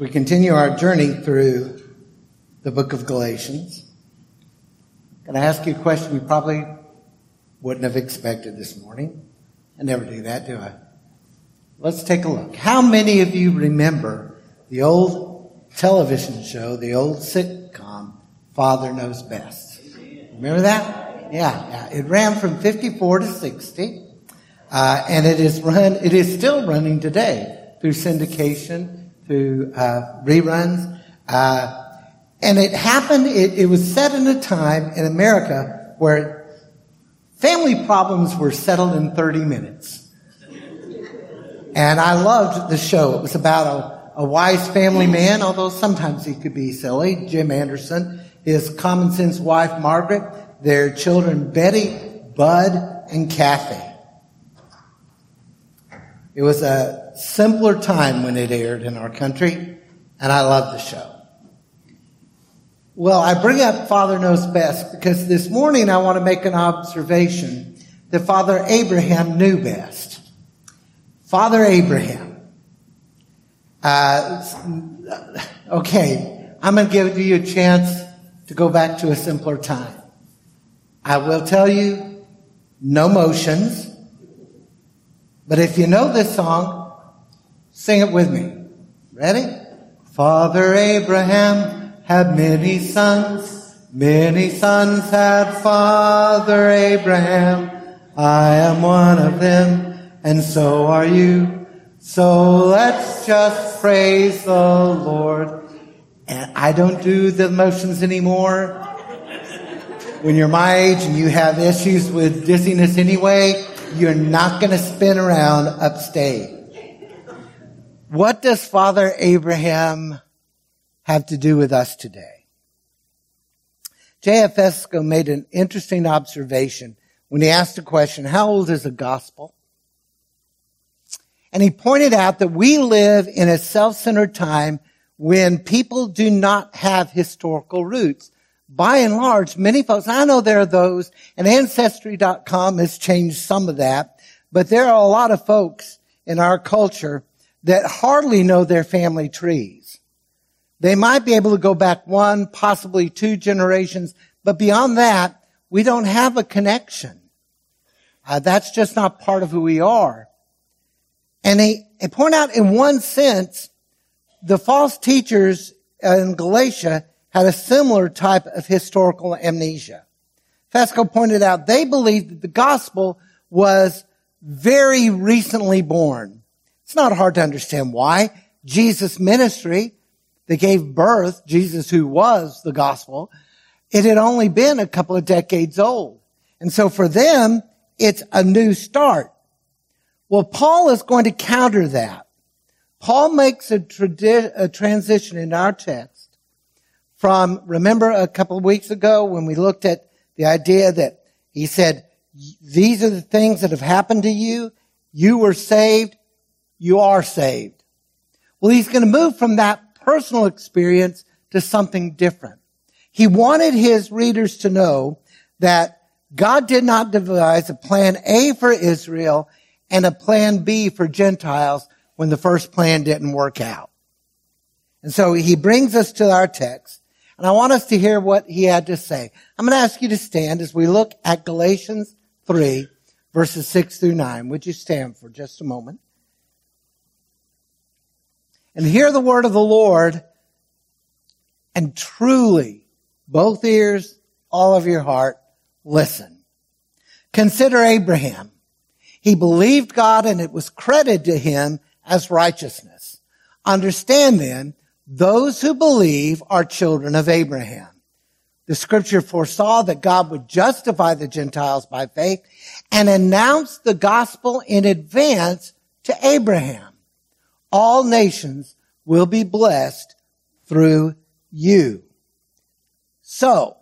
we continue our journey through the book of Galatians, I'm going to ask you a question you probably wouldn't have expected this morning? I never do that, do I? Let's take a look. How many of you remember the old television show, the old sitcom, Father Knows Best? Remember that? Yeah, yeah. It ran from 54 to 60. Uh, and it is run, it is still running today through syndication, through uh, reruns. Uh, and it happened, it, it was set in a time in America where family problems were settled in 30 minutes. And I loved the show. It was about a, a wise family man, although sometimes he could be silly, Jim Anderson, his common sense wife, Margaret, their children, Betty, Bud, and Kathy. It was a simpler time when it aired in our country, and I love the show. Well, I bring up Father Knows Best because this morning I want to make an observation that Father Abraham knew best. Father Abraham. Uh, okay, I'm going to give you a chance to go back to a simpler time. I will tell you, no motions. But if you know this song, sing it with me. Ready? Father Abraham had many sons. Many sons had Father Abraham. I am one of them, and so are you. So let's just praise the Lord. And I don't do the motions anymore. When you're my age and you have issues with dizziness anyway, you're not going to spin around upstate. What does Father Abraham have to do with us today? J.V. Fesko made an interesting observation when he asked the question, how old is the gospel? And he pointed out that we live in a self-centered time when people do not have historical roots by and large, many folks, I know there are those, and Ancestry.com has changed some of that, but there are a lot of folks in our culture that hardly know their family trees. They might be able to go back one, possibly two generations, but beyond that, we don't have a connection. Uh, that's just not part of who we are. And they, they point out in one sense, the false teachers in Galatia had a similar type of historical amnesia. Fesko pointed out they believed that the gospel was very recently born. It's not hard to understand why. Jesus' ministry that gave birth, Jesus who was the gospel, it had only been a couple of decades old. And so for them, it's a new start. Well, Paul is going to counter that. Paul makes a, tradi- a transition in our text from, remember a couple of weeks ago when we looked at the idea that he said, these are the things that have happened to you. You were saved. You are saved. Well, he's going to move from that personal experience to something different. He wanted his readers to know that God did not devise a plan A for Israel and a plan B for Gentiles when the first plan didn't work out. And so he brings us to our text and I want us to hear what he had to say. I'm going to ask you to stand as we look at Galatians 3 verses 6 through 9. Would you stand for just a moment? And hear the word of the Lord and truly, both ears, all of your heart, listen. Consider Abraham. He believed God and it was credited to him as righteousness. Understand then those who believe are children of Abraham. The scripture foresaw that God would justify the Gentiles by faith and announce the gospel in advance to Abraham. All nations will be blessed through you. So,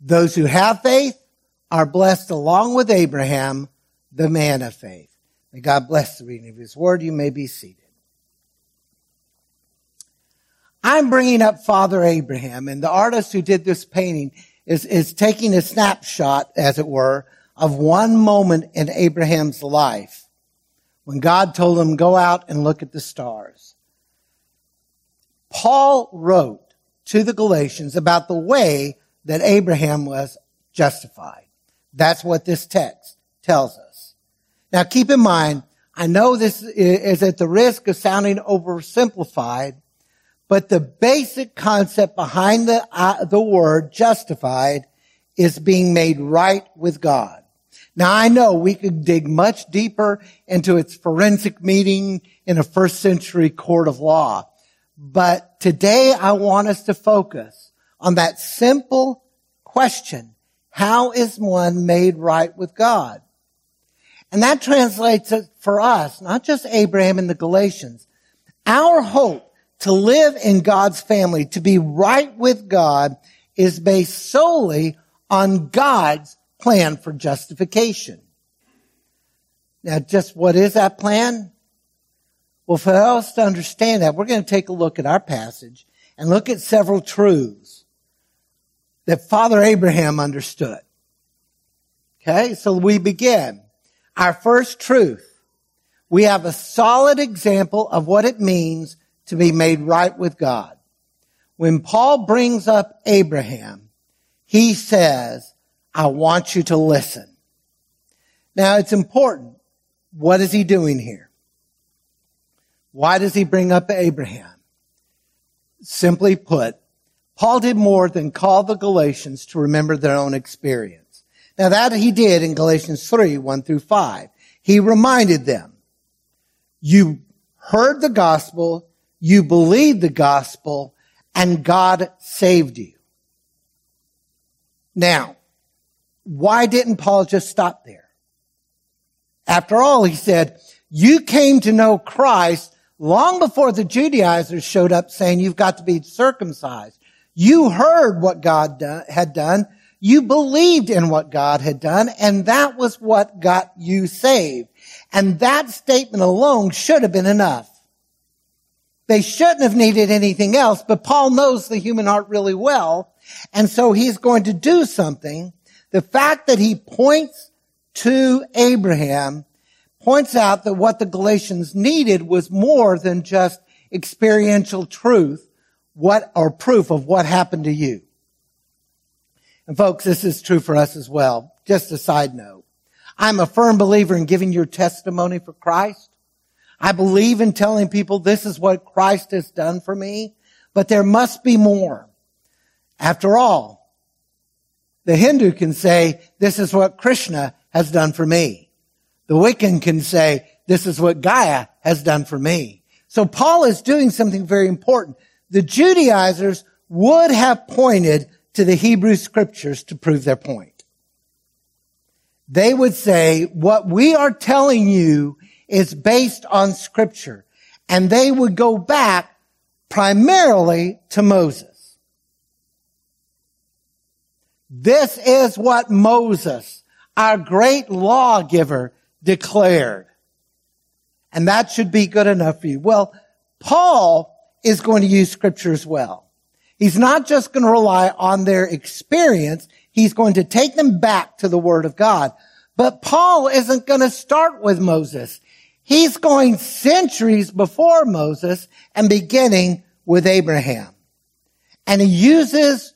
those who have faith are blessed along with Abraham, the man of faith. May God bless the reading of his word. You may be seated. I'm bringing up Father Abraham and the artist who did this painting is, is taking a snapshot, as it were, of one moment in Abraham's life when God told him, go out and look at the stars. Paul wrote to the Galatians about the way that Abraham was justified. That's what this text tells us. Now keep in mind, I know this is at the risk of sounding oversimplified, but the basic concept behind the, uh, the word justified is being made right with God. Now I know we could dig much deeper into its forensic meaning in a first century court of law. But today I want us to focus on that simple question. How is one made right with God? And that translates for us, not just Abraham and the Galatians. Our hope to live in God's family, to be right with God, is based solely on God's plan for justification. Now, just what is that plan? Well, for us to understand that, we're going to take a look at our passage and look at several truths that Father Abraham understood. Okay, so we begin. Our first truth. We have a solid example of what it means to be made right with God. When Paul brings up Abraham, he says, I want you to listen. Now it's important. What is he doing here? Why does he bring up Abraham? Simply put, Paul did more than call the Galatians to remember their own experience. Now that he did in Galatians 3, 1 through 5. He reminded them, you heard the gospel, you believed the gospel, and God saved you. Now, why didn't Paul just stop there? After all, he said, you came to know Christ long before the Judaizers showed up saying you've got to be circumcised. You heard what God do- had done. You believed in what God had done, and that was what got you saved. And that statement alone should have been enough. They shouldn't have needed anything else, but Paul knows the human heart really well, and so he's going to do something the fact that he points to Abraham points out that what the Galatians needed was more than just experiential truth, what, or proof of what happened to you. And folks, this is true for us as well. Just a side note. I'm a firm believer in giving your testimony for Christ. I believe in telling people this is what Christ has done for me, but there must be more. After all, the Hindu can say, this is what Krishna has done for me. The Wiccan can say, this is what Gaia has done for me. So Paul is doing something very important. The Judaizers would have pointed to the Hebrew scriptures to prove their point. They would say, what we are telling you is based on scripture. And they would go back primarily to Moses. This is what Moses, our great lawgiver, declared. And that should be good enough for you. Well, Paul is going to use scripture as well. He's not just going to rely on their experience. He's going to take them back to the word of God. But Paul isn't going to start with Moses. He's going centuries before Moses and beginning with Abraham. And he uses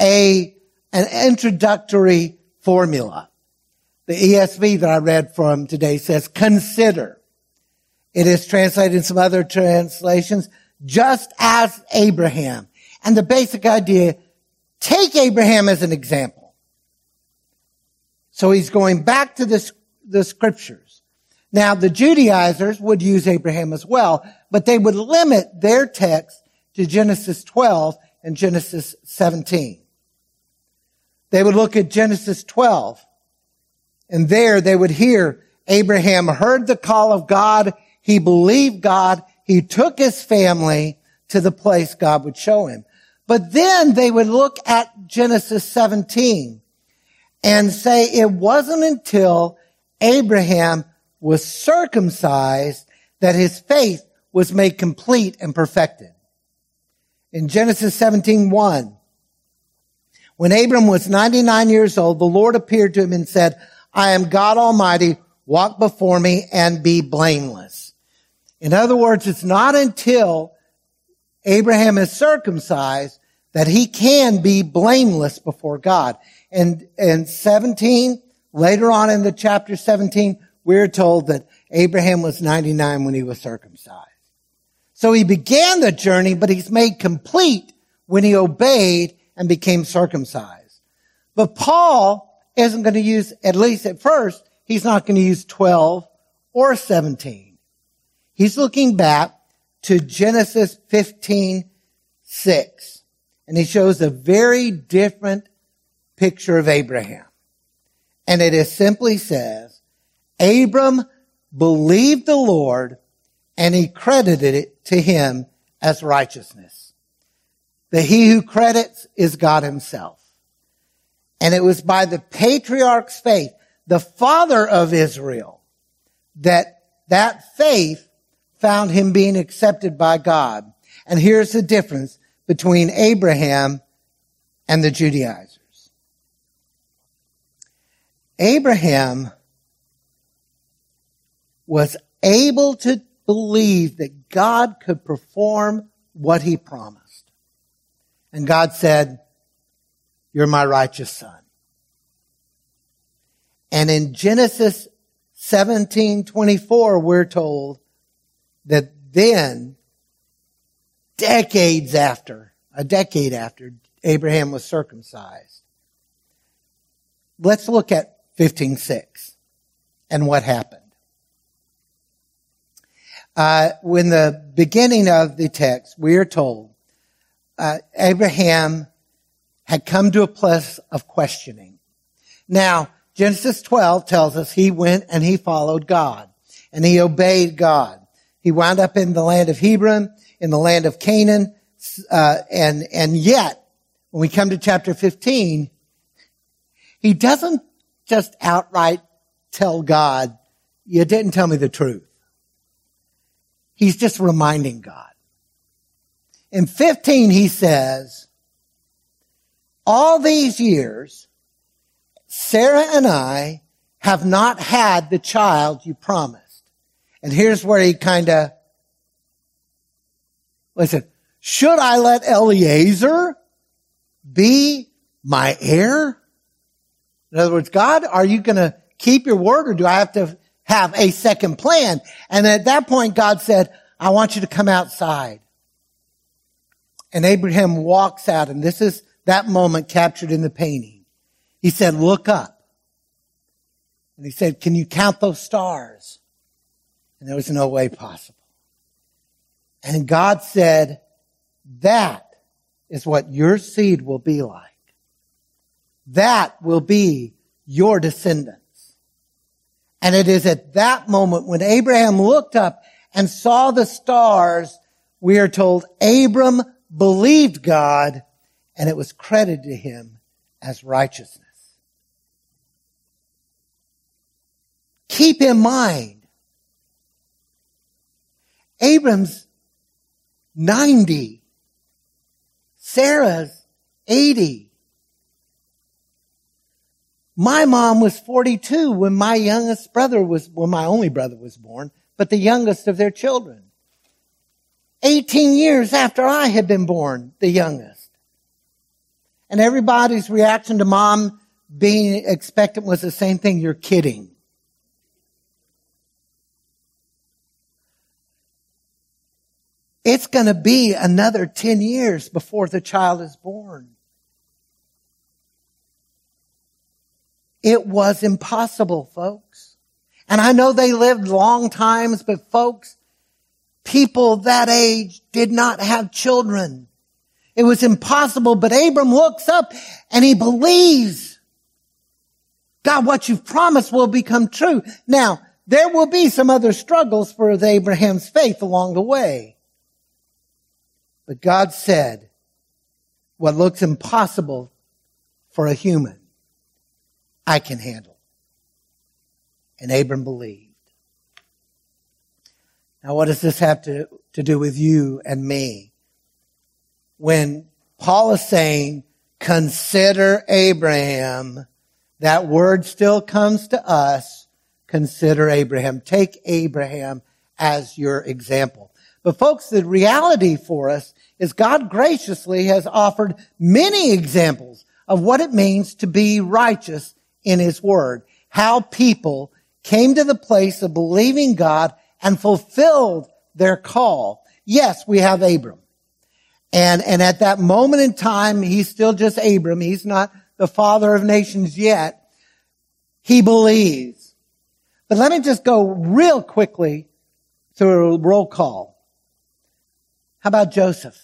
a an introductory formula. The ESV that I read from today says consider. It is translated in some other translations, just as Abraham. And the basic idea, take Abraham as an example. So he's going back to the, the scriptures. Now the Judaizers would use Abraham as well, but they would limit their text to Genesis 12 and Genesis 17. They would look at Genesis 12 and there they would hear Abraham heard the call of God. He believed God. He took his family to the place God would show him. But then they would look at Genesis 17 and say it wasn't until Abraham was circumcised that his faith was made complete and perfected. In Genesis 17, 1, when Abram was 99 years old, the Lord appeared to him and said, I am God Almighty. Walk before me and be blameless. In other words, it's not until Abraham is circumcised that he can be blameless before God. And in 17, later on in the chapter 17, we're told that Abraham was 99 when he was circumcised. So he began the journey, but he's made complete when he obeyed and became circumcised. But Paul isn't going to use, at least at first, he's not going to use 12 or 17. He's looking back to Genesis 15, 6. And he shows a very different picture of Abraham. And it is simply says, Abram believed the Lord and he credited it to him as righteousness. The he who credits is God himself. And it was by the patriarch's faith, the father of Israel, that that faith found him being accepted by God. And here's the difference between Abraham and the Judaizers. Abraham was able to believe that God could perform what he promised. And God said, you're my righteous son. And in Genesis 17:24 we're told that then decades after, a decade after Abraham was circumcised. Let's look at 15:6 and what happened. Uh, when the beginning of the text, we are told uh, Abraham had come to a place of questioning. Now, Genesis 12 tells us he went and he followed God and he obeyed God. He wound up in the land of Hebron, in the land of Canaan, uh, and and yet, when we come to chapter 15, he doesn't just outright tell God, "You didn't tell me the truth." He's just reminding God. In 15, he says, all these years, Sarah and I have not had the child you promised. And here's where he kind of, listen, should I let Eliezer be my heir? In other words, God, are you going to keep your word or do I have to have a second plan? And at that point, God said, I want you to come outside. And Abraham walks out and this is that moment captured in the painting. He said, look up. And he said, can you count those stars? And there was no way possible. And God said, that is what your seed will be like. That will be your descendants. And it is at that moment when Abraham looked up and saw the stars, we are told Abram believed God and it was credited to him as righteousness. Keep in mind, Abram's 90, Sarah's 80. My mom was 42 when my youngest brother was, when my only brother was born, but the youngest of their children. 18 years after I had been born, the youngest. And everybody's reaction to mom being expectant was the same thing. You're kidding. It's going to be another 10 years before the child is born. It was impossible, folks. And I know they lived long times, but folks, people that age did not have children. It was impossible, but Abram looks up and he believes. God, what you've promised will become true. Now, there will be some other struggles for Abraham's faith along the way. But God said, what looks impossible for a human, I can handle. And Abram believed. Now what does this have to, to do with you and me? When Paul is saying, consider Abraham, that word still comes to us. Consider Abraham. Take Abraham as your example. But folks, the reality for us is God graciously has offered many examples of what it means to be righteous in His Word. How people came to the place of believing God and fulfilled their call. Yes, we have Abram. And, and at that moment in time, he's still just Abram. He's not the father of nations yet. He believes. But let me just go real quickly through a roll call. How about Joseph?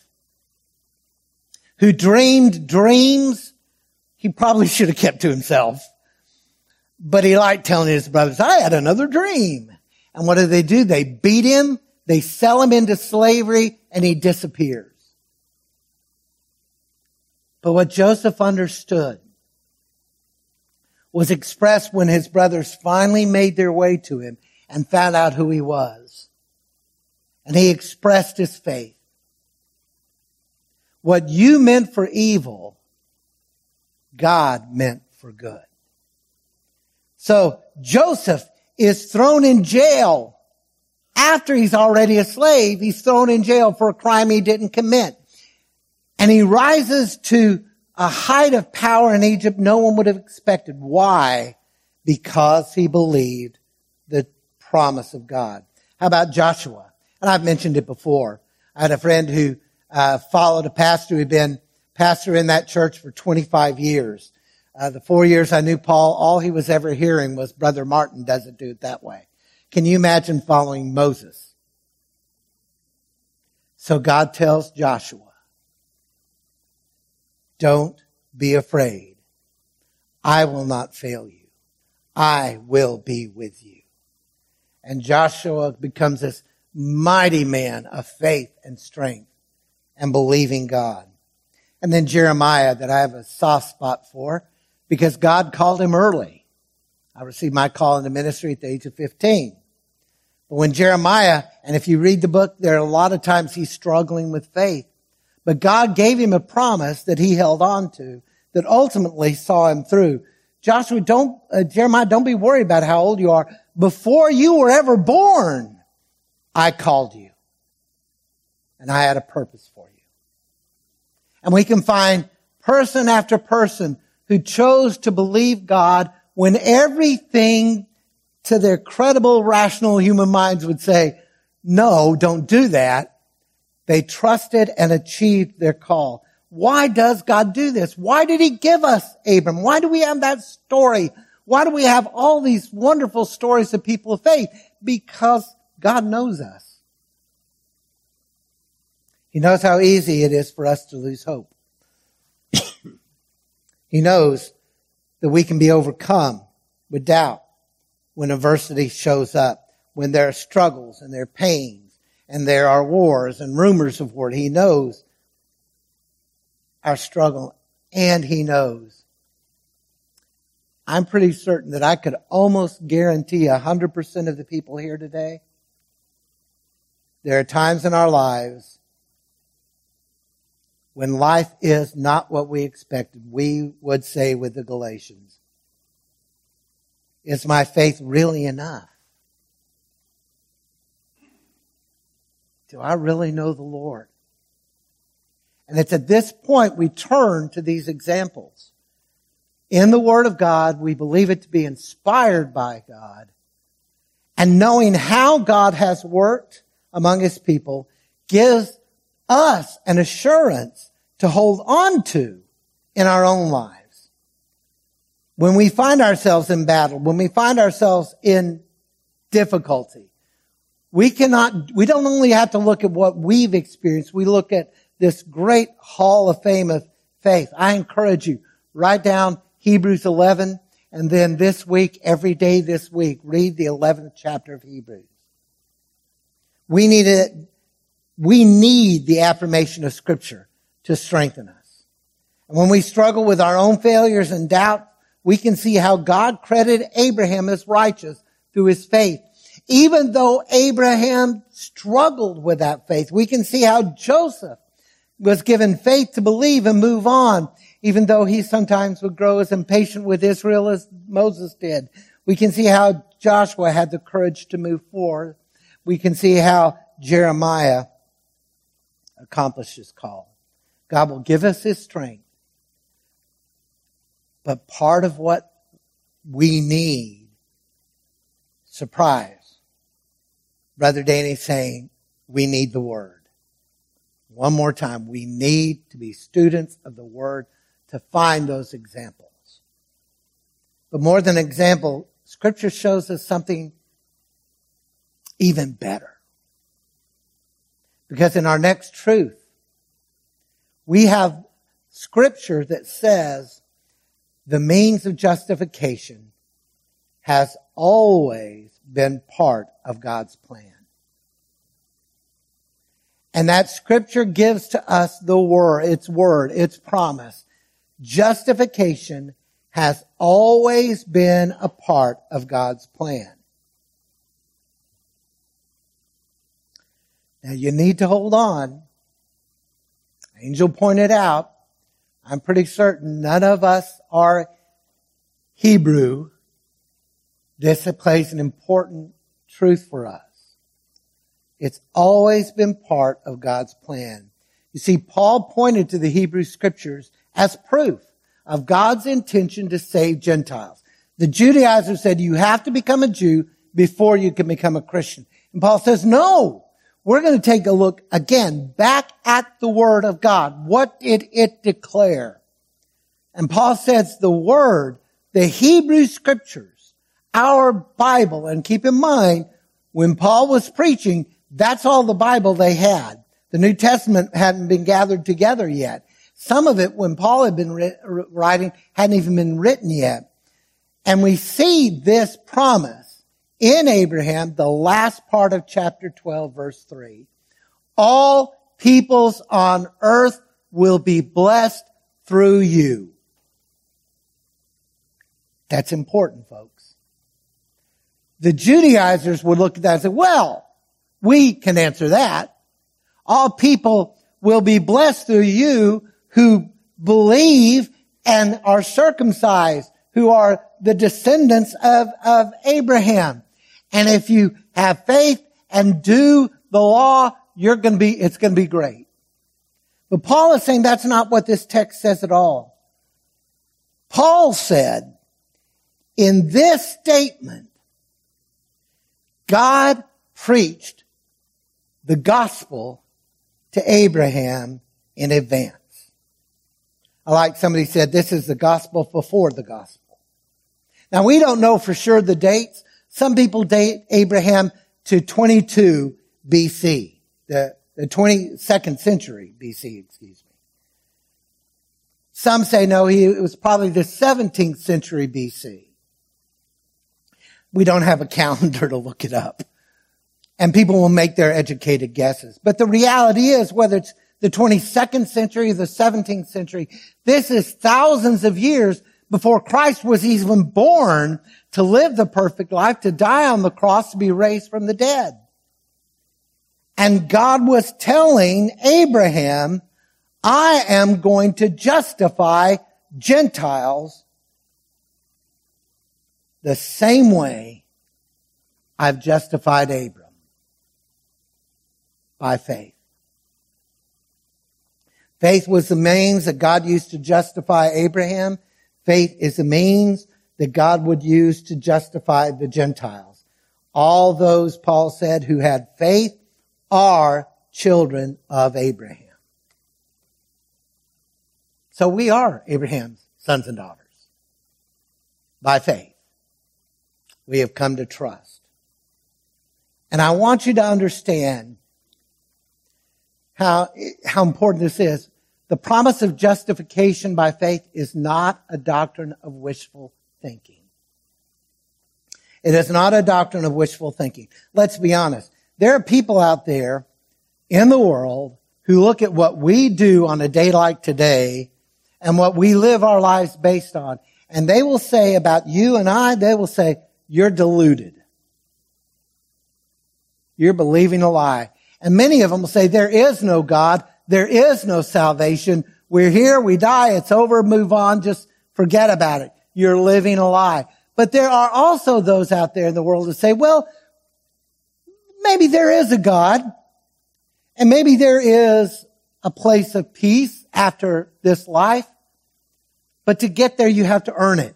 Who dreamed dreams he probably should have kept to himself. But he liked telling his brothers, I had another dream. And what do they do? They beat him, they sell him into slavery, and he disappears. But what Joseph understood was expressed when his brothers finally made their way to him and found out who he was. And he expressed his faith. What you meant for evil, God meant for good. So Joseph is thrown in jail after he's already a slave. He's thrown in jail for a crime he didn't commit. And he rises to a height of power in Egypt no one would have expected. Why? Because he believed the promise of God. How about Joshua? And I've mentioned it before. I had a friend who uh, followed a pastor who'd been pastor in that church for 25 years. Uh, the four years I knew Paul, all he was ever hearing was Brother Martin doesn't do it that way. Can you imagine following Moses? So God tells Joshua, don't be afraid. I will not fail you. I will be with you. And Joshua becomes this mighty man of faith and strength and believing God. And then Jeremiah that I have a soft spot for because God called him early. I received my call into ministry at the age of 15. But when Jeremiah, and if you read the book, there are a lot of times he's struggling with faith. But God gave him a promise that he held on to that ultimately saw him through. Joshua, don't, uh, Jeremiah, don't be worried about how old you are. Before you were ever born, I called you. And I had a purpose for you. And we can find person after person who chose to believe God when everything to their credible, rational human minds would say, no, don't do that. They trusted and achieved their call. Why does God do this? Why did he give us Abram? Why do we have that story? Why do we have all these wonderful stories of people of faith? Because God knows us. He knows how easy it is for us to lose hope. he knows that we can be overcome with doubt when adversity shows up, when there are struggles and there are pains and there are wars and rumors of war. He knows our struggle and he knows. I'm pretty certain that I could almost guarantee 100% of the people here today. There are times in our lives when life is not what we expected, we would say with the Galatians, is my faith really enough? Do I really know the Lord? And it's at this point we turn to these examples. In the Word of God, we believe it to be inspired by God. And knowing how God has worked among His people gives us an assurance to hold on to in our own lives. When we find ourselves in battle, when we find ourselves in difficulty, we cannot, we don't only have to look at what we've experienced, we look at this great hall of fame of faith. I encourage you, write down Hebrews 11, and then this week, every day this week, read the 11th chapter of Hebrews. We need it we need the affirmation of scripture to strengthen us. And when we struggle with our own failures and doubt, we can see how God credited Abraham as righteous through his faith. Even though Abraham struggled with that faith, we can see how Joseph was given faith to believe and move on, even though he sometimes would grow as impatient with Israel as Moses did. We can see how Joshua had the courage to move forward. We can see how Jeremiah accomplish his call. God will give us his strength. But part of what we need, surprise. Brother Danny saying, we need the word. One more time, we need to be students of the word to find those examples. But more than example, scripture shows us something even better. Because in our next truth, we have scripture that says the means of justification has always been part of God's plan. And that scripture gives to us the word, its word, its promise. Justification has always been a part of God's plan. Now you need to hold on. Angel pointed out, I'm pretty certain none of us are Hebrew. This plays an important truth for us. It's always been part of God's plan. You see, Paul pointed to the Hebrew scriptures as proof of God's intention to save Gentiles. The Judaizers said you have to become a Jew before you can become a Christian. And Paul says, no, we're going to take a look again back at the word of God. What did it declare? And Paul says the word, the Hebrew scriptures, our Bible, and keep in mind, when Paul was preaching, that's all the Bible they had. The New Testament hadn't been gathered together yet. Some of it, when Paul had been writing, hadn't even been written yet. And we see this promise in Abraham, the last part of chapter 12, verse 3. All peoples on earth will be blessed through you. That's important, folks. The Judaizers would look at that and say, well, we can answer that. All people will be blessed through you who believe and are circumcised, who are the descendants of, of Abraham. And if you have faith and do the law, you're going to be, it's going to be great. But Paul is saying that's not what this text says at all. Paul said, in this statement, God preached the gospel to Abraham in advance. I like somebody said this is the gospel before the gospel. Now we don't know for sure the dates. Some people date Abraham to 22 BC, the, the 22nd century BC, excuse me. Some say no, he, it was probably the 17th century BC. We don't have a calendar to look it up and people will make their educated guesses. But the reality is, whether it's the 22nd century, or the 17th century, this is thousands of years before Christ was even born to live the perfect life, to die on the cross, to be raised from the dead. And God was telling Abraham, I am going to justify Gentiles the same way I've justified Abraham by faith. Faith was the means that God used to justify Abraham. Faith is the means that God would use to justify the Gentiles. All those, Paul said, who had faith are children of Abraham. So we are Abraham's sons and daughters by faith. We have come to trust. And I want you to understand how, how important this is. The promise of justification by faith is not a doctrine of wishful thinking. It is not a doctrine of wishful thinking. Let's be honest. There are people out there in the world who look at what we do on a day like today and what we live our lives based on. And they will say about you and I, they will say, you're deluded. You're believing a lie. And many of them will say, there is no God. There is no salvation. We're here. We die. It's over. Move on. Just forget about it. You're living a lie. But there are also those out there in the world that say, well, maybe there is a God. And maybe there is a place of peace after this life, but to get there, you have to earn it.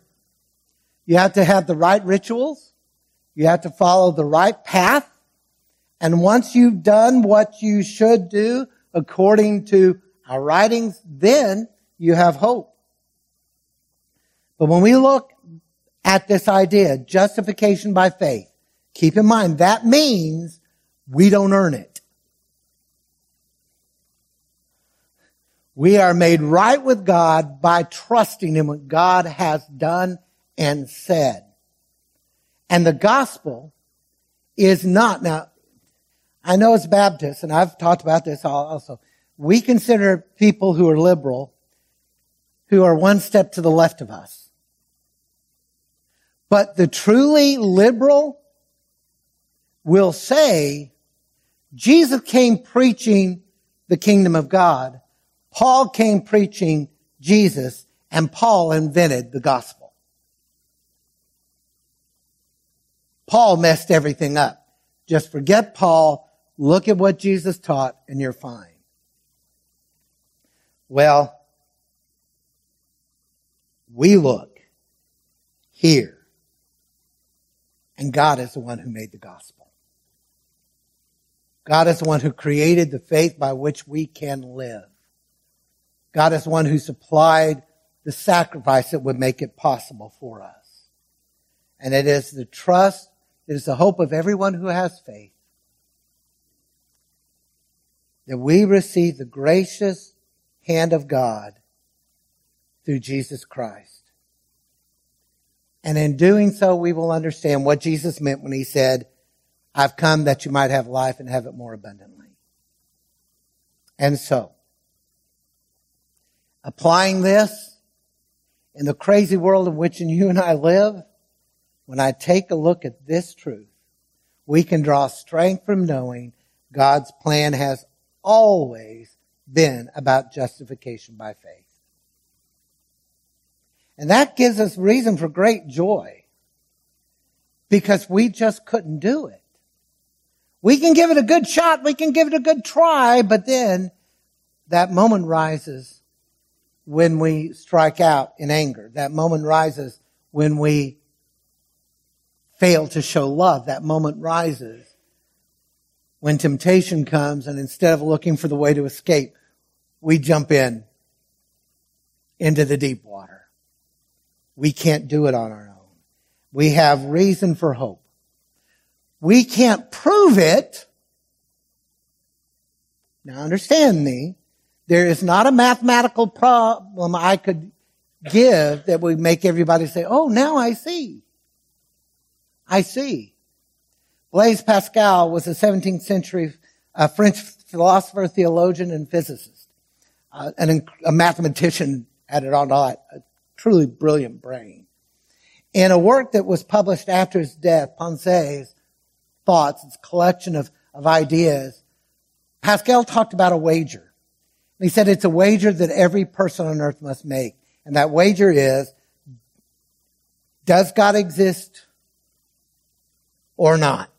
You have to have the right rituals. You have to follow the right path. And once you've done what you should do according to our writings, then you have hope. But when we look at this idea, justification by faith, keep in mind that means we don't earn it. We are made right with God by trusting in what God has done and said. And the gospel is not, now, I know as Baptists, and I've talked about this also, we consider people who are liberal who are one step to the left of us. But the truly liberal will say, Jesus came preaching the kingdom of God. Paul came preaching Jesus and Paul invented the gospel. Paul messed everything up. Just forget Paul, look at what Jesus taught, and you're fine. Well, we look here, and God is the one who made the gospel. God is the one who created the faith by which we can live. God is the one who supplied the sacrifice that would make it possible for us. And it is the trust it is the hope of everyone who has faith that we receive the gracious hand of God through Jesus Christ. And in doing so, we will understand what Jesus meant when he said, I've come that you might have life and have it more abundantly. And so, applying this in the crazy world in which you and I live, when I take a look at this truth, we can draw strength from knowing God's plan has always been about justification by faith. And that gives us reason for great joy because we just couldn't do it. We can give it a good shot. We can give it a good try, but then that moment rises when we strike out in anger. That moment rises when we fail to show love. That moment rises when temptation comes and instead of looking for the way to escape, we jump in into the deep water. We can't do it on our own. We have reason for hope. We can't prove it. Now understand me. There is not a mathematical problem I could give that would make everybody say, oh, now I see. I see. Blaise Pascal was a 17th century uh, French philosopher, theologian, and physicist, uh, and a mathematician at it on a truly brilliant brain. In a work that was published after his death, Pensées Thoughts, its collection of, of ideas, Pascal talked about a wager. He said it's a wager that every person on earth must make. And that wager is, does God exist or not.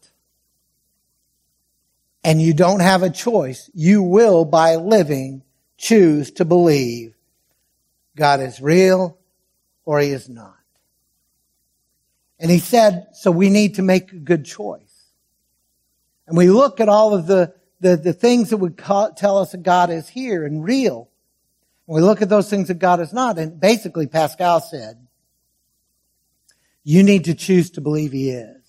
And you don't have a choice. You will, by living, choose to believe God is real or he is not. And he said, so we need to make a good choice. And we look at all of the, the, the things that would call, tell us that God is here and real. And we look at those things that God is not. And basically Pascal said, you need to choose to believe he is.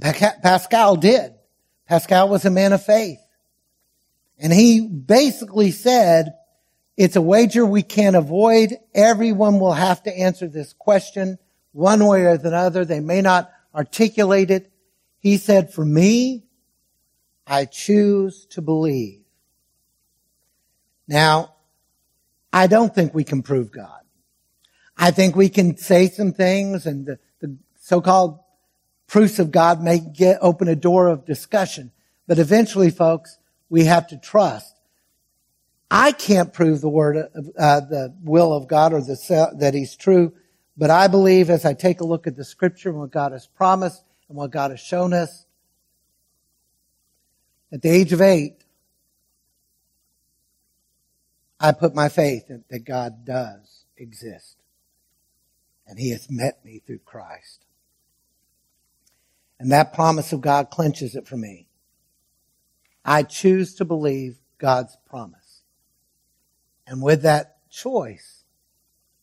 Pascal did. Pascal was a man of faith. And he basically said, it's a wager we can't avoid. Everyone will have to answer this question one way or the other. They may not articulate it. He said, for me, I choose to believe. Now, I don't think we can prove God. I think we can say some things and the, the so-called proofs of God may get, open a door of discussion. But eventually, folks, we have to trust. I can't prove the word, of, uh, the will of God or the, that He's true, but I believe as I take a look at the Scripture and what God has promised and what God has shown us, At the age of eight, I put my faith that God does exist. And he has met me through Christ. And that promise of God clinches it for me. I choose to believe God's promise. And with that choice,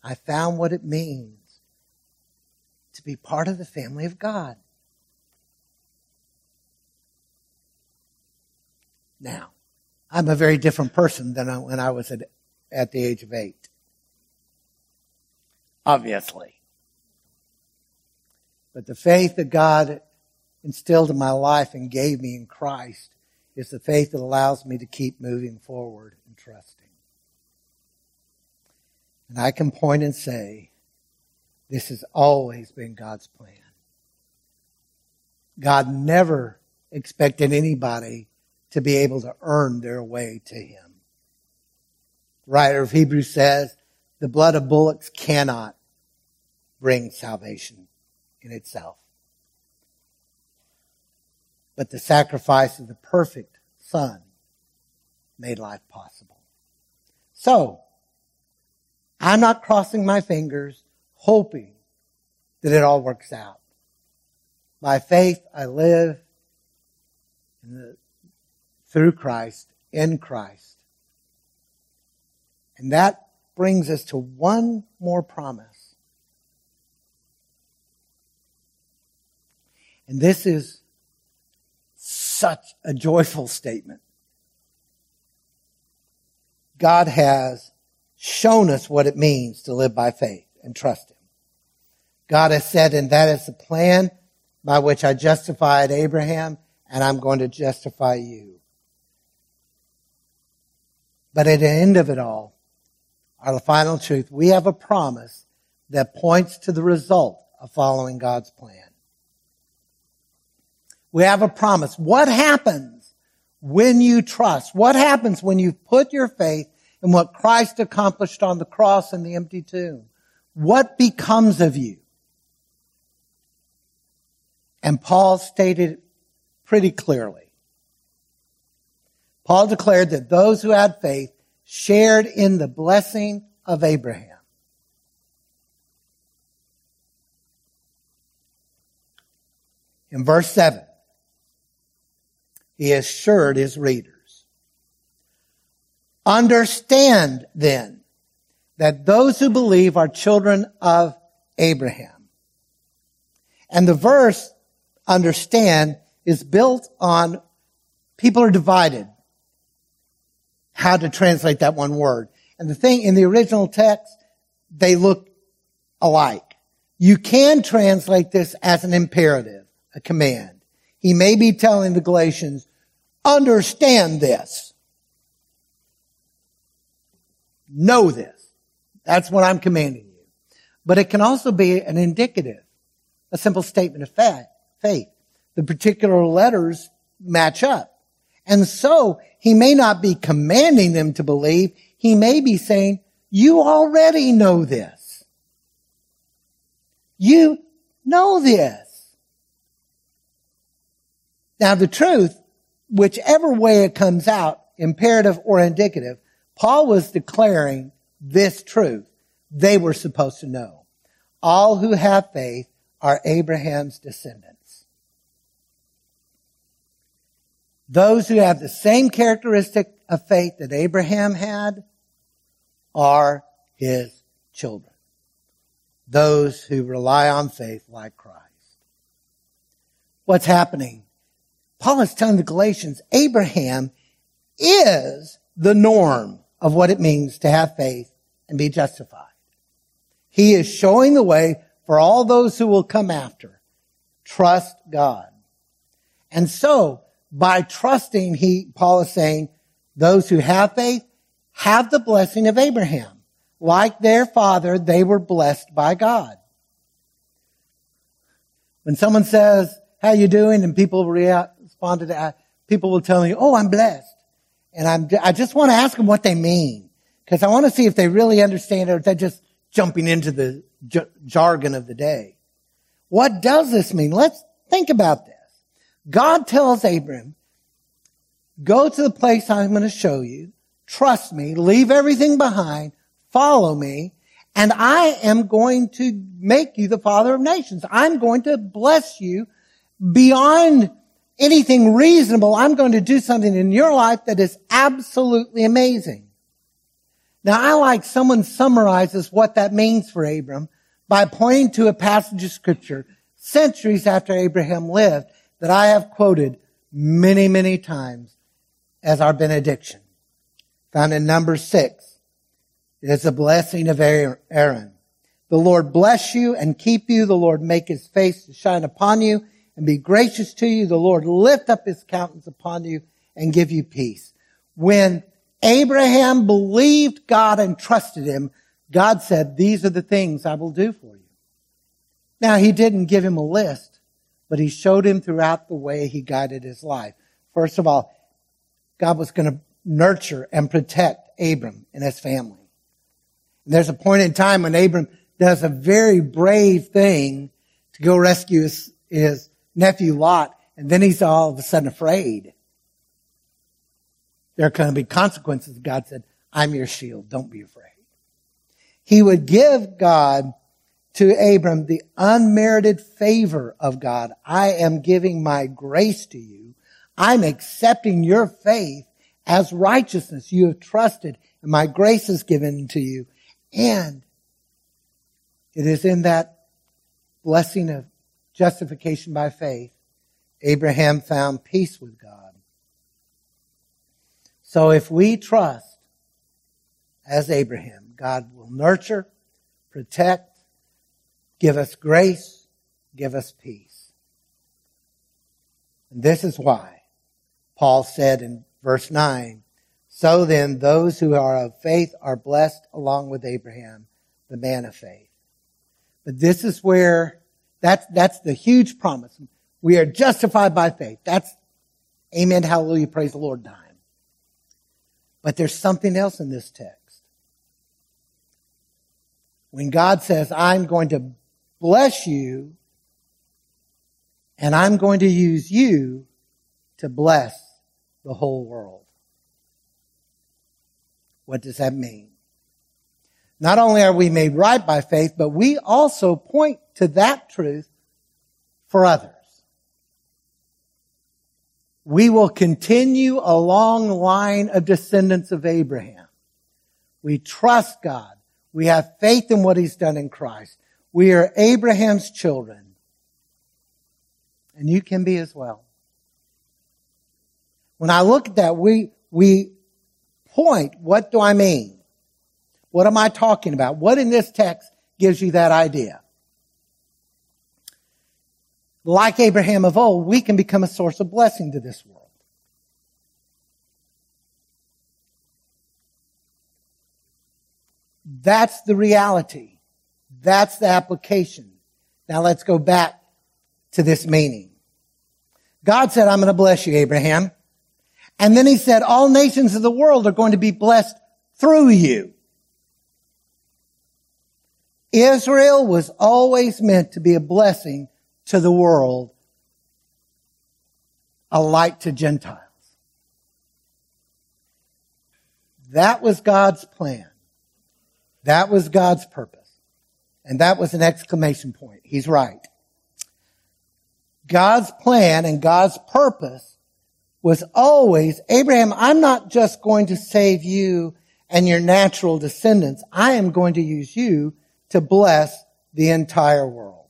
I found what it means to be part of the family of God. Now, I'm a very different person than when I was at, at the age of eight. Obviously. But the faith that God instilled in my life and gave me in Christ is the faith that allows me to keep moving forward and trusting. And I can point and say, this has always been God's plan. God never expected anybody to be able to earn their way to Him. The writer of Hebrews says, the blood of bullocks cannot bring salvation in itself. But the sacrifice of the perfect Son made life possible. So, I'm not crossing my fingers, hoping that it all works out. By faith, I live the, through Christ, in Christ. And that brings us to one more promise. And this is such a joyful statement. God has shown us what it means to live by faith and trust Him. God has said, and that is the plan by which I justified Abraham, and I'm going to justify you. But at the end of it all, our final truth, we have a promise that points to the result of following God's plan. We have a promise. What happens when you trust? What happens when you put your faith in what Christ accomplished on the cross and the empty tomb. What becomes of you? And Paul stated pretty clearly. Paul declared that those who had faith shared in the blessing of Abraham. In verse 7, he assured his readers Understand then that those who believe are children of Abraham. And the verse, understand, is built on people are divided how to translate that one word. And the thing in the original text, they look alike. You can translate this as an imperative, a command. He may be telling the Galatians, understand this. Know this. That's what I'm commanding you. But it can also be an indicative, a simple statement of faith. The particular letters match up. And so he may not be commanding them to believe. He may be saying, you already know this. You know this. Now the truth, whichever way it comes out, imperative or indicative, Paul was declaring this truth they were supposed to know. All who have faith are Abraham's descendants. Those who have the same characteristic of faith that Abraham had are his children. Those who rely on faith like Christ. What's happening? Paul is telling the Galatians, Abraham is the norm of what it means to have faith and be justified. He is showing the way for all those who will come after. Trust God. And so, by trusting, he, Paul is saying, those who have faith have the blessing of Abraham. Like their father, they were blessed by God. When someone says, how you doing? And people respond to uh, that, people will tell me, oh, I'm blessed. And I'm, I just want to ask them what they mean. Cause I want to see if they really understand it or if they're just jumping into the j- jargon of the day. What does this mean? Let's think about this. God tells Abram, Go to the place I'm going to show you. Trust me. Leave everything behind. Follow me. And I am going to make you the father of nations. I'm going to bless you beyond anything reasonable. I'm going to do something in your life that is absolutely amazing. Now I like someone summarizes what that means for Abram by pointing to a passage of scripture centuries after Abraham lived that I have quoted many, many times as our benediction. Found in number six. It is the blessing of Aaron. The Lord bless you and keep you. The Lord make his face to shine upon you and be gracious to you. The Lord lift up his countenance upon you and give you peace. When Abraham believed God and trusted him, God said, these are the things I will do for you. Now, he didn't give him a list, but he showed him throughout the way he guided his life. First of all, God was going to nurture and protect Abram and his family. And there's a point in time when Abram does a very brave thing to go rescue his, his nephew Lot, and then he's all of a sudden afraid. There are going to be consequences. God said, I'm your shield. Don't be afraid. He would give God to Abram the unmerited favor of God. I am giving my grace to you. I'm accepting your faith as righteousness. You have trusted and my grace is given to you. And it is in that blessing of justification by faith, Abraham found peace with God. So if we trust as Abraham, God will nurture, protect, give us grace, give us peace. And this is why Paul said in verse 9, So then those who are of faith are blessed along with Abraham, the man of faith. But this is where that's, that's the huge promise. We are justified by faith. That's amen, hallelujah, praise the Lord time. But there's something else in this text. When God says, I'm going to bless you and I'm going to use you to bless the whole world. What does that mean? Not only are we made right by faith, but we also point to that truth for others. We will continue a long line of descendants of Abraham. We trust God. We have faith in what he's done in Christ. We are Abraham's children. And you can be as well. When I look at that, we, we point, what do I mean? What am I talking about? What in this text gives you that idea? Like Abraham of old, we can become a source of blessing to this world. That's the reality. That's the application. Now let's go back to this meaning. God said, I'm going to bless you, Abraham. And then he said, all nations of the world are going to be blessed through you. Israel was always meant to be a blessing to the world, a light to Gentiles. That was God's plan. That was God's purpose. And that was an exclamation point. He's right. God's plan and God's purpose was always, Abraham, I'm not just going to save you and your natural descendants. I am going to use you to bless the entire world.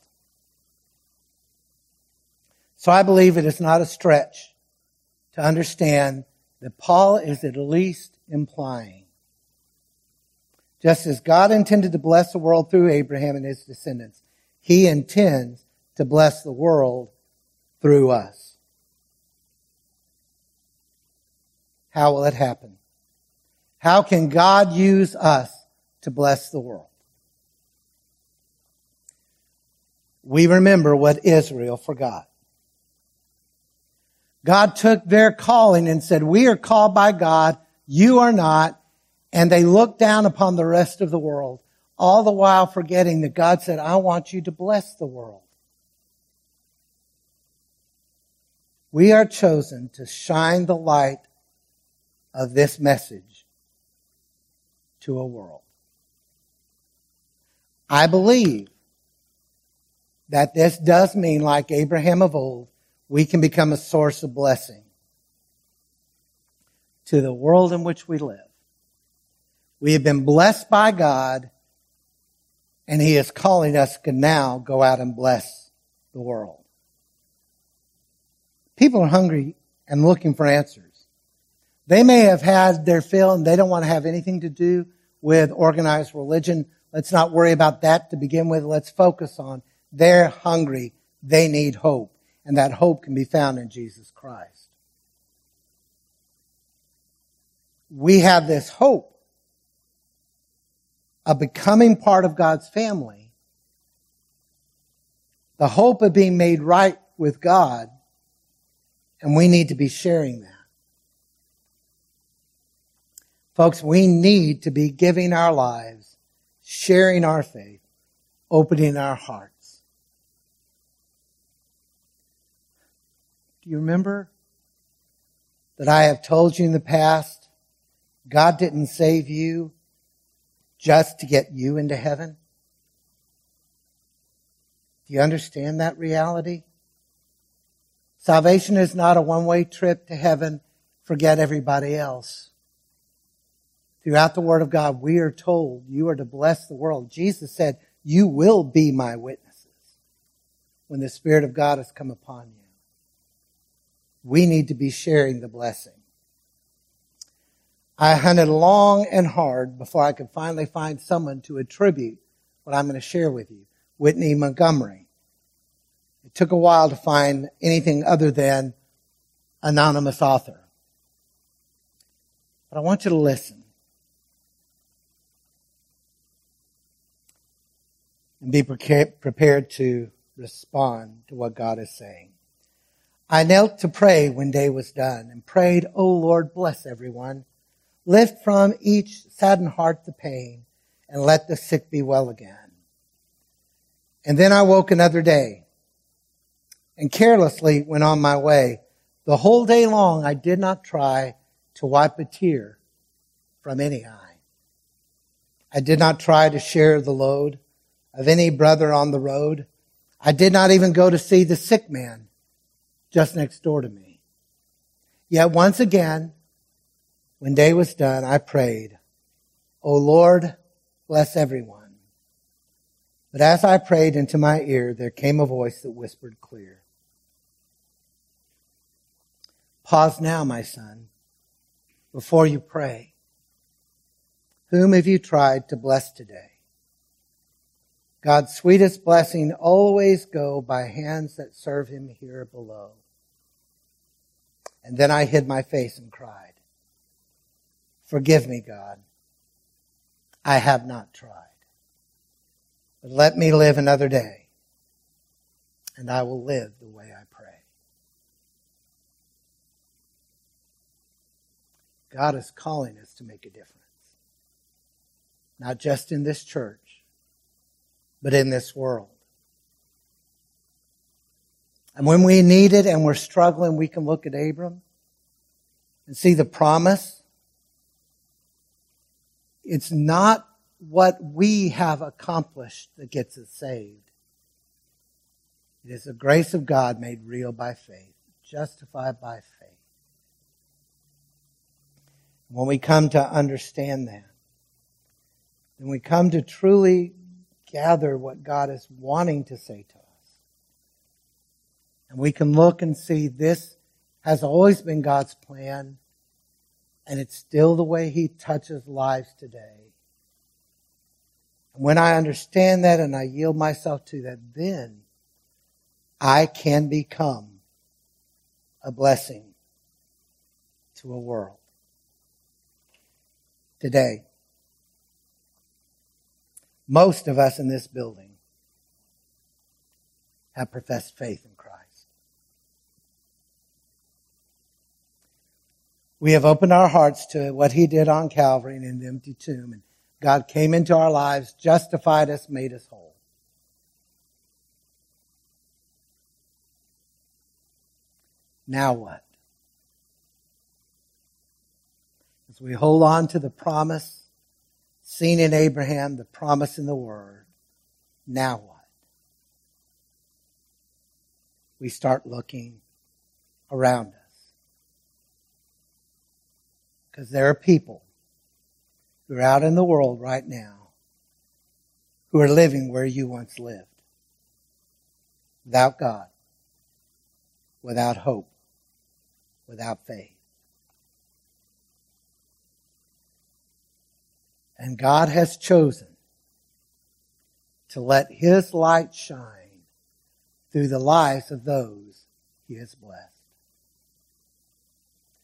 So I believe it is not a stretch to understand that Paul is at least implying. Just as God intended to bless the world through Abraham and his descendants, he intends to bless the world through us. How will it happen? How can God use us to bless the world? We remember what Israel forgot. God took their calling and said, we are called by God, you are not, and they looked down upon the rest of the world, all the while forgetting that God said, I want you to bless the world. We are chosen to shine the light of this message to a world. I believe that this does mean, like Abraham of old, we can become a source of blessing to the world in which we live. We have been blessed by God, and He is calling us to now go out and bless the world. People are hungry and looking for answers. They may have had their fill and they don't want to have anything to do with organized religion. Let's not worry about that to begin with. Let's focus on they're hungry. They need hope. And that hope can be found in Jesus Christ. We have this hope of becoming part of God's family. The hope of being made right with God. And we need to be sharing that. Folks, we need to be giving our lives, sharing our faith, opening our hearts. Do you remember that I have told you in the past, God didn't save you just to get you into heaven? Do you understand that reality? Salvation is not a one-way trip to heaven. Forget everybody else. Throughout the Word of God, we are told you are to bless the world. Jesus said, You will be my witnesses when the Spirit of God has come upon you. We need to be sharing the blessing. I hunted long and hard before I could finally find someone to attribute what I'm going to share with you. Whitney Montgomery. It took a while to find anything other than anonymous author. But I want you to listen. and be prepared to respond to what God is saying. I knelt to pray when day was done and prayed, O Lord, bless everyone. Lift from each saddened heart the pain and let the sick be well again. And then I woke another day and carelessly went on my way. The whole day long I did not try to wipe a tear from any eye. I did not try to share the load of any brother on the road. I did not even go to see the sick man just next door to me. Yet once again, when day was done, I prayed, O Lord, bless everyone. But as I prayed into my ear, there came a voice that whispered clear. Pause now, my son, before you pray. Whom have you tried to bless today? God's sweetest blessing always go by hands that serve him here below. And then I hid my face and cried, Forgive me, God. I have not tried. But let me live another day, and I will live the way I pray. God is calling us to make a difference. Not just in this church, but in this world. And when we need it and we're struggling, we can look at Abram and see the promise. It's not what we have accomplished that gets us saved. It is the grace of God made real by faith, justified by faith. When we come to understand that, then we come to truly gather what God is wanting to say to us. And we can look and see this has always been God's plan, and it's still the way He touches lives today. And when I understand that and I yield myself to that, then I can become a blessing to a world. Today, most of us in this building have professed faith We have opened our hearts to what he did on Calvary and in the empty tomb, and God came into our lives, justified us, made us whole. Now what? As we hold on to the promise seen in Abraham, the promise in the Word, now what? We start looking around us. Because there are people who are out in the world right now who are living where you once lived. Without God. Without hope. Without faith. And God has chosen to let His light shine through the lives of those He has blessed.